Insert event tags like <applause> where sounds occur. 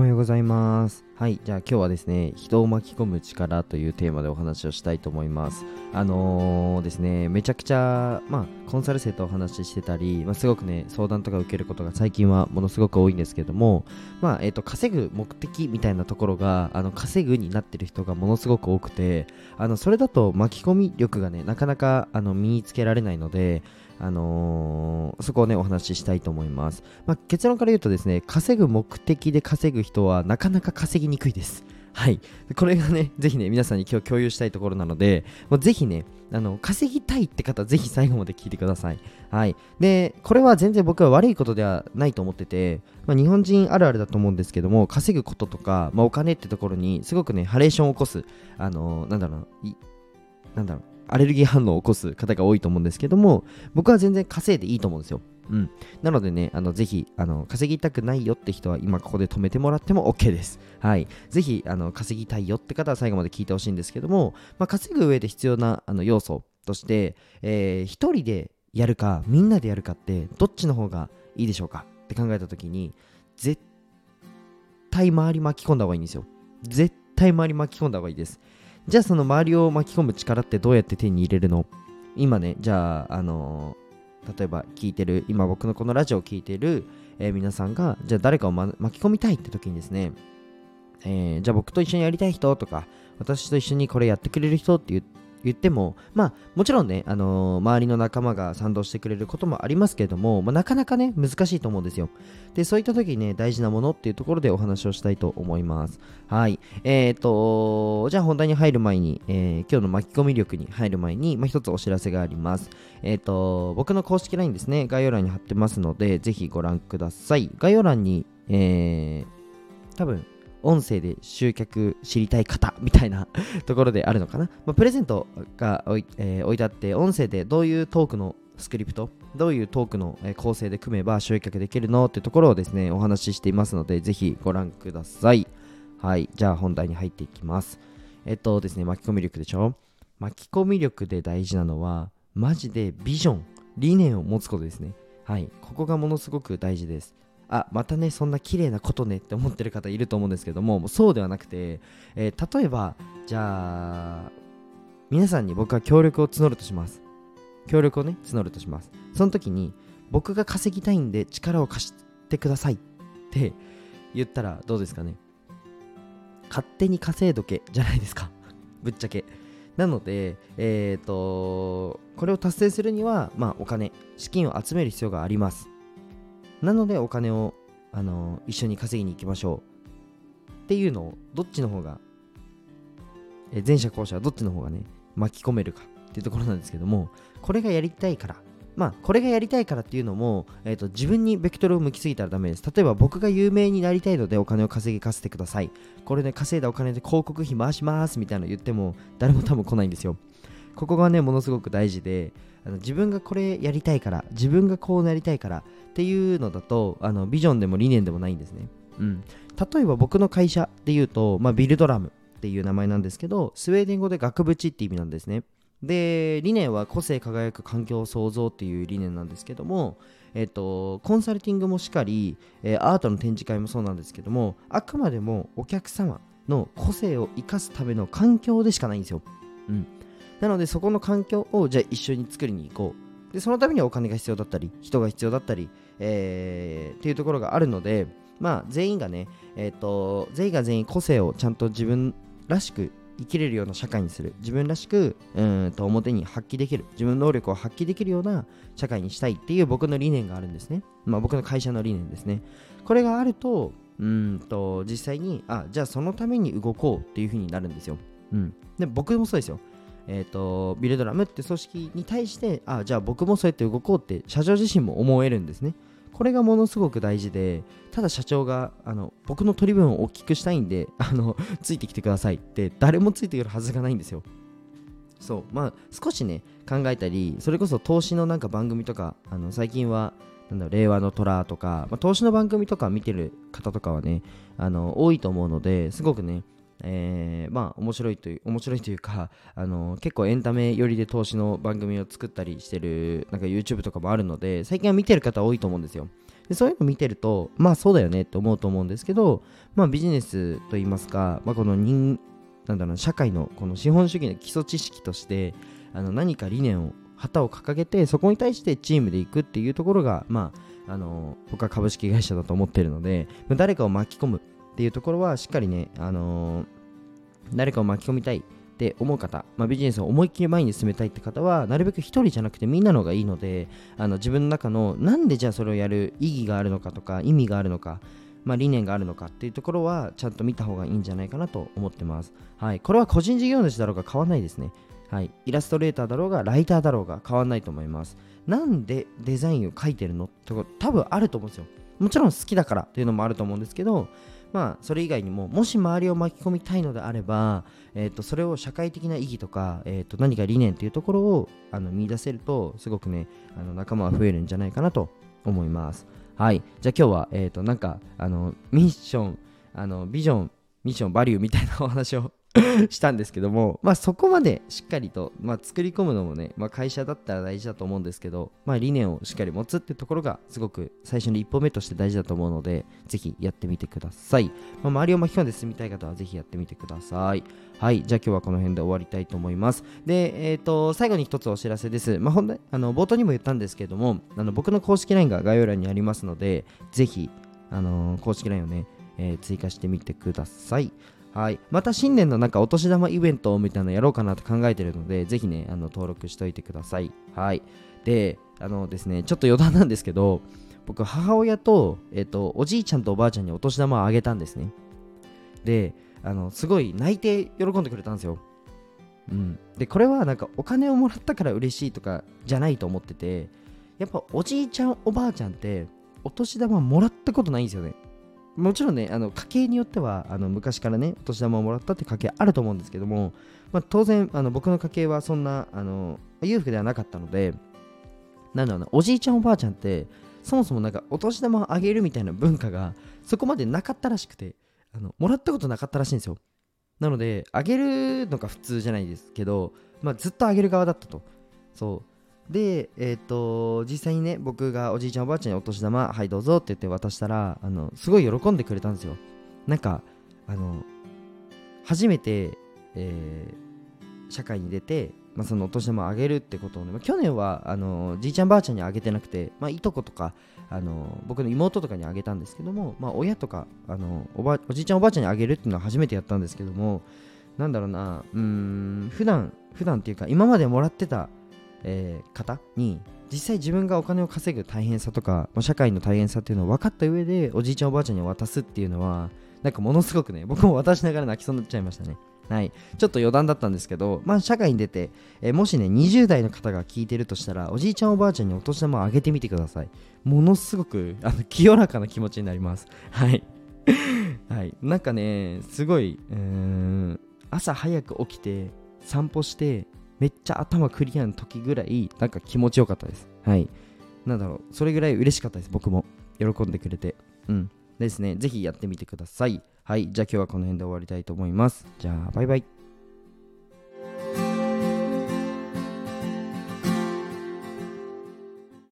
おはようございます。はい、じゃあ今日はですね、人を巻き込む力というテーマでお話をしたいと思います。あのー、ですね、めちゃくちゃ、まあ、コンサル生とお話ししてたり、まあ、すごくね、相談とか受けることが最近はものすごく多いんですけども、まあ、えっ、と、稼ぐ目的みたいなところが、あの、稼ぐになってる人がものすごく多くて、あの、それだと巻き込み力がね、なかなか、あの、身につけられないので、あのーそこをね、お話ししたいと思います。まあ、結論から言うとですね、稼ぐ目的で稼ぐ人はなかなか稼ぎにくいです。はい。これがね、<laughs> ぜひね、皆さんに今日共有したいところなので、もうぜひね、あの、稼ぎたいって方、ぜひ最後まで聞いてください。はい。で、これは全然僕は悪いことではないと思ってて、まあ、日本人あるあるだと思うんですけども、稼ぐこととか、まあ、お金ってところに、すごくね、ハレーションを起こす、あのーなんだろうない、なんだろう、アレルギー反応を起こす方が多いと思うんですけども、僕は全然稼いでいいと思うんですよ。うん。なのでね、あのぜひあの稼ぎたくないよって人は今ここで止めてもらっても OK です。はい。ぜひあの稼ぎたいよって方は最後まで聞いてほしいんですけども、まあ、稼ぐ上で必要なあの要素として、えー一人でやるかみんなでやるかってどっちの方がいいでしょうか？って考えた時に絶対周り巻き込んだ方がいいんですよ。絶対周り巻き込んだ方がいいです。じゃあその周りを巻き込む力ってどうやって手に入れるの？今ね、じゃあ、あのー例えば聞いてる、今僕のこのラジオを聞いてる、えー皆さんが、じゃあ誰かを、ま巻き込みたいって時にですね、えーじゃあ僕と一緒にやりたい人とか、私と一緒にこれやってくれる人って言って言っても、まあもちろんね、あのー周りの仲間が賛同してくれることもありますけれども、まあ、なかなかね、難しいと思うんですよ。で、そういった時にね、大事なものっていうところでお話をしたいと思います。はい。えっ、と、じゃあ本題に入る前に、えー今日の巻き込み力に入る前に、まあ、一つお知らせがあります。えっ、と、僕の公式 LINE ですね、概要欄に貼ってますので、ぜひご覧ください。概要欄に、えー、多分、音声で集客知りたい方みたいなところであるのかな。<laughs> まあ、プレゼントが置い,、えー置いてあって、音声でどういうトークのスクリプト、どういうトークの、構成で組めば集客できるのってところをですね、お話ししていますので、ぜひご覧ください。はい、じゃあ本題に入っていきます。えっとですね、巻き込み力でしょ？巻き込み力で大事なのは、マジでビジョン、理念を持つことですね。はい、ここがものすごく大事です。あ、またね、そんな綺麗なことねって思ってる方いると思うんですけども、そうではなくて、えー例えば、じゃあ、皆さんに僕は協力を募るとします。協力をね、募るとします。その時に、僕が稼ぎたいんで力を貸してくださいって言ったらどうですかね勝手に稼いどけじゃないですか <laughs> ぶっちゃけなのでえっ、とこれを達成するにはまあお金資金を集める必要がありますなのでお金をあの一緒に稼ぎに行きましょう。っていうのをどっちの方がえ前者後者はどっちの方がね巻き込めるかっていうところなんですけどもこれがやりたいから。まあこれがやりたいからっていうのも、えー、と自分にベクトルを向きすぎたらダメです。例えば僕が有名になりたいのでお金を稼ぎかせてください。これで稼いだお金で広告費回しますみたいなの言っても誰も多分来ないんですよ。ここがねものすごく大事であの自分がこれやりたいから自分がこうなりたいからっていうのだとあのビジョンでも理念でもないんですね。うん。例えば僕の会社で言うと、まあ、ビルドラムっていう名前なんですけどスウェーデン語で額縁って意味なんですね。で理念は個性輝く環境創造っていう理念なんですけどもえっと、コンサルティングもしっかり、えーアートの展示会もそうなんですけどもあくまでもお客様の個性を生かすための環境でしかないんですよ、うん、なのでそこの環境をじゃあ一緒に作りに行こう。でそのためにはお金が必要だったり人が必要だったり、えーっていうところがあるのでまあ全員がねえっ、と全員が全員個性をちゃんと自分らしく生きれるような社会にする。自分らしくうんと表に発揮できる。自分能力を発揮できるような社会にしたいっていう僕の理念があるんですね。まあ僕の会社の理念ですね。これがあるとうんと実際にあじゃあそのために動こうっていう風になるんですよ。うん。で僕もそうですよ。えっ、とビルドラムって組織に対してあじゃあ僕もそうやって動こうって社長自身も思えるんですね。これがものすごく大事でただ社長があの僕の取り分を大きくしたいんで <laughs> あのついてきてくださいって誰もついてくるはずがないんですよ。そう。まあ少しね考えたりそれこそ投資のなんか番組とかあの最近はなんだ令和の虎とか、まあ、投資の番組とか見てる方とかはねあの多いと思うのですごくねえー、まあ面白いという面白いというか、<laughs> あの結構エンタメ寄りで投資の番組を作ったりしてるなんか YouTube とかもあるので最近は見てる方多いと思うんですよ。でそういうの見てるとまあそうだよねって思うと思うんですけど、まあ、ビジネスといいますか、まあ、この人なんだろう社会のこの資本主義の基礎知識としてあの何か理念を旗を掲げてそこに対してチームで行くっていうところがまああの僕は株式会社だと思ってるので誰かを巻き込むっていうところはしっかりね、あのー、誰かを巻き込みたいって思う方、まあ、ビジネスを思いっきり前に進めたいって方はなるべく1人じゃなくてみんなの方がいいのであの自分の中のなんでじゃあそれをやる意義があるのかとか意味があるのかまあ、理念があるのかっていうところはちゃんと見た方がいいんじゃないかなと思ってます。はい。これは個人事業主だろうが変わらないですね。はい。イラストレーターだろうが、ライターだろうが変わらないと思います。なんでデザインを描いてるのってこと多分あると思うんですよ。もちろん好きだからっていうのもあると思うんですけど、まあ、それ以外にも、もし周りを巻き込みたいのであれば、えー、とそれを社会的な意義とか、えー、と何か理念というところをあの見出せると、すごくね、あの仲間は増えるんじゃないかなと思います。はい。じゃあ今日は、えっ、ー、と、なんか、あの、ミッション、あの、ビジョン、ミッション、バリューみたいなお話を <laughs> したんですけども、まあそこまでしっかりと、まあ、作り込むのもね、まあ、会社だったら大事だと思うんですけど、まあ理念をしっかり持つってところがすごく最初の一歩目として大事だと思うので、ぜひやってみてください。まあ、周りを巻き込んで進みたい方はぜひやってみてください。はい、じゃあ今日はこの辺で終わりたいと思います。で、えっ、ー、と、最後に一つお知らせです。まあ本当あの冒頭にも言ったんですけども、あの僕の公式 LINE が概要欄にありますので、ぜひ、あのー、公式 LINE をね、えー、追加してみてください。はい、また新年のなんかお年玉イベントみたいなのやろうかなと考えてるので、ぜひね、あの登録しといてください。はい。で、あのですね、ちょっと余談なんですけど、僕、母親と、えっ、と、おじいちゃんとおばあちゃんにお年玉をあげたんですね。で、あの、すごい泣いて喜んでくれたんですよ。うん。で、これはなんかお金をもらったから嬉しいとかじゃないと思ってて、やっぱおじいちゃん、おばあちゃんって、お年玉もらったことないんですよね。もちろんね、あの家計によってはあの昔からね、お年玉をもらったって家計あると思うんですけども、まあ、当然あの僕の家計はそんなあの裕福ではなかったので、なんだろうな、おじいちゃんおばあちゃんって、そもそもなんかお年玉をあげるみたいな文化がそこまでなかったらしくて、あのもらったことなかったらしいんですよ。なので、あげるのが普通じゃないですけど、まあ、ずっとあげる側だったと。そう。で、えっ、ー、と、実際にね、僕がおじいちゃんおばあちゃんにお年玉、はいどうぞって言って渡したら、あの、すごい喜んでくれたんですよ。なんか、あの、初めて、えー、社会に出て、まあ、そのお年玉をあげるってことをね、まあ、去年はあのじいちゃんばあちゃんにあげてなくて、まあ、いとことかあの僕の妹とかにあげたんですけども、まあ、親とかあのおばおじいちゃんおばあちゃんにあげるっていうのは初めてやったんですけどもなんだろうなうん普段普段っていうか今までもらってたえー、方に実際自分がお金を稼ぐ大変さとか社会の大変さっていうのを分かった上でおじいちゃんおばあちゃんに渡すっていうのはなんかものすごくね僕も渡しながら泣きそうになっちゃいましたね。はい。ちょっと余談だったんですけどまあ社会に出て、えー、もしね20代の方が聞いてるとしたらおじいちゃんおばあちゃんにお年玉をあげてみてください。ものすごくあの清らかな気持ちになります。はい。<laughs> はい。なんかねすごい、朝早く起きて散歩してめっちゃ頭クリアの時ぐらい、なんか気持ちよかったです。はい。なんだろう、それぐらい嬉しかったです、僕も。喜んでくれて。うん。ですね、ぜひやってみてください。はい。じゃあ今日はこの辺で終わりたいと思います。じゃあ、バイバイ。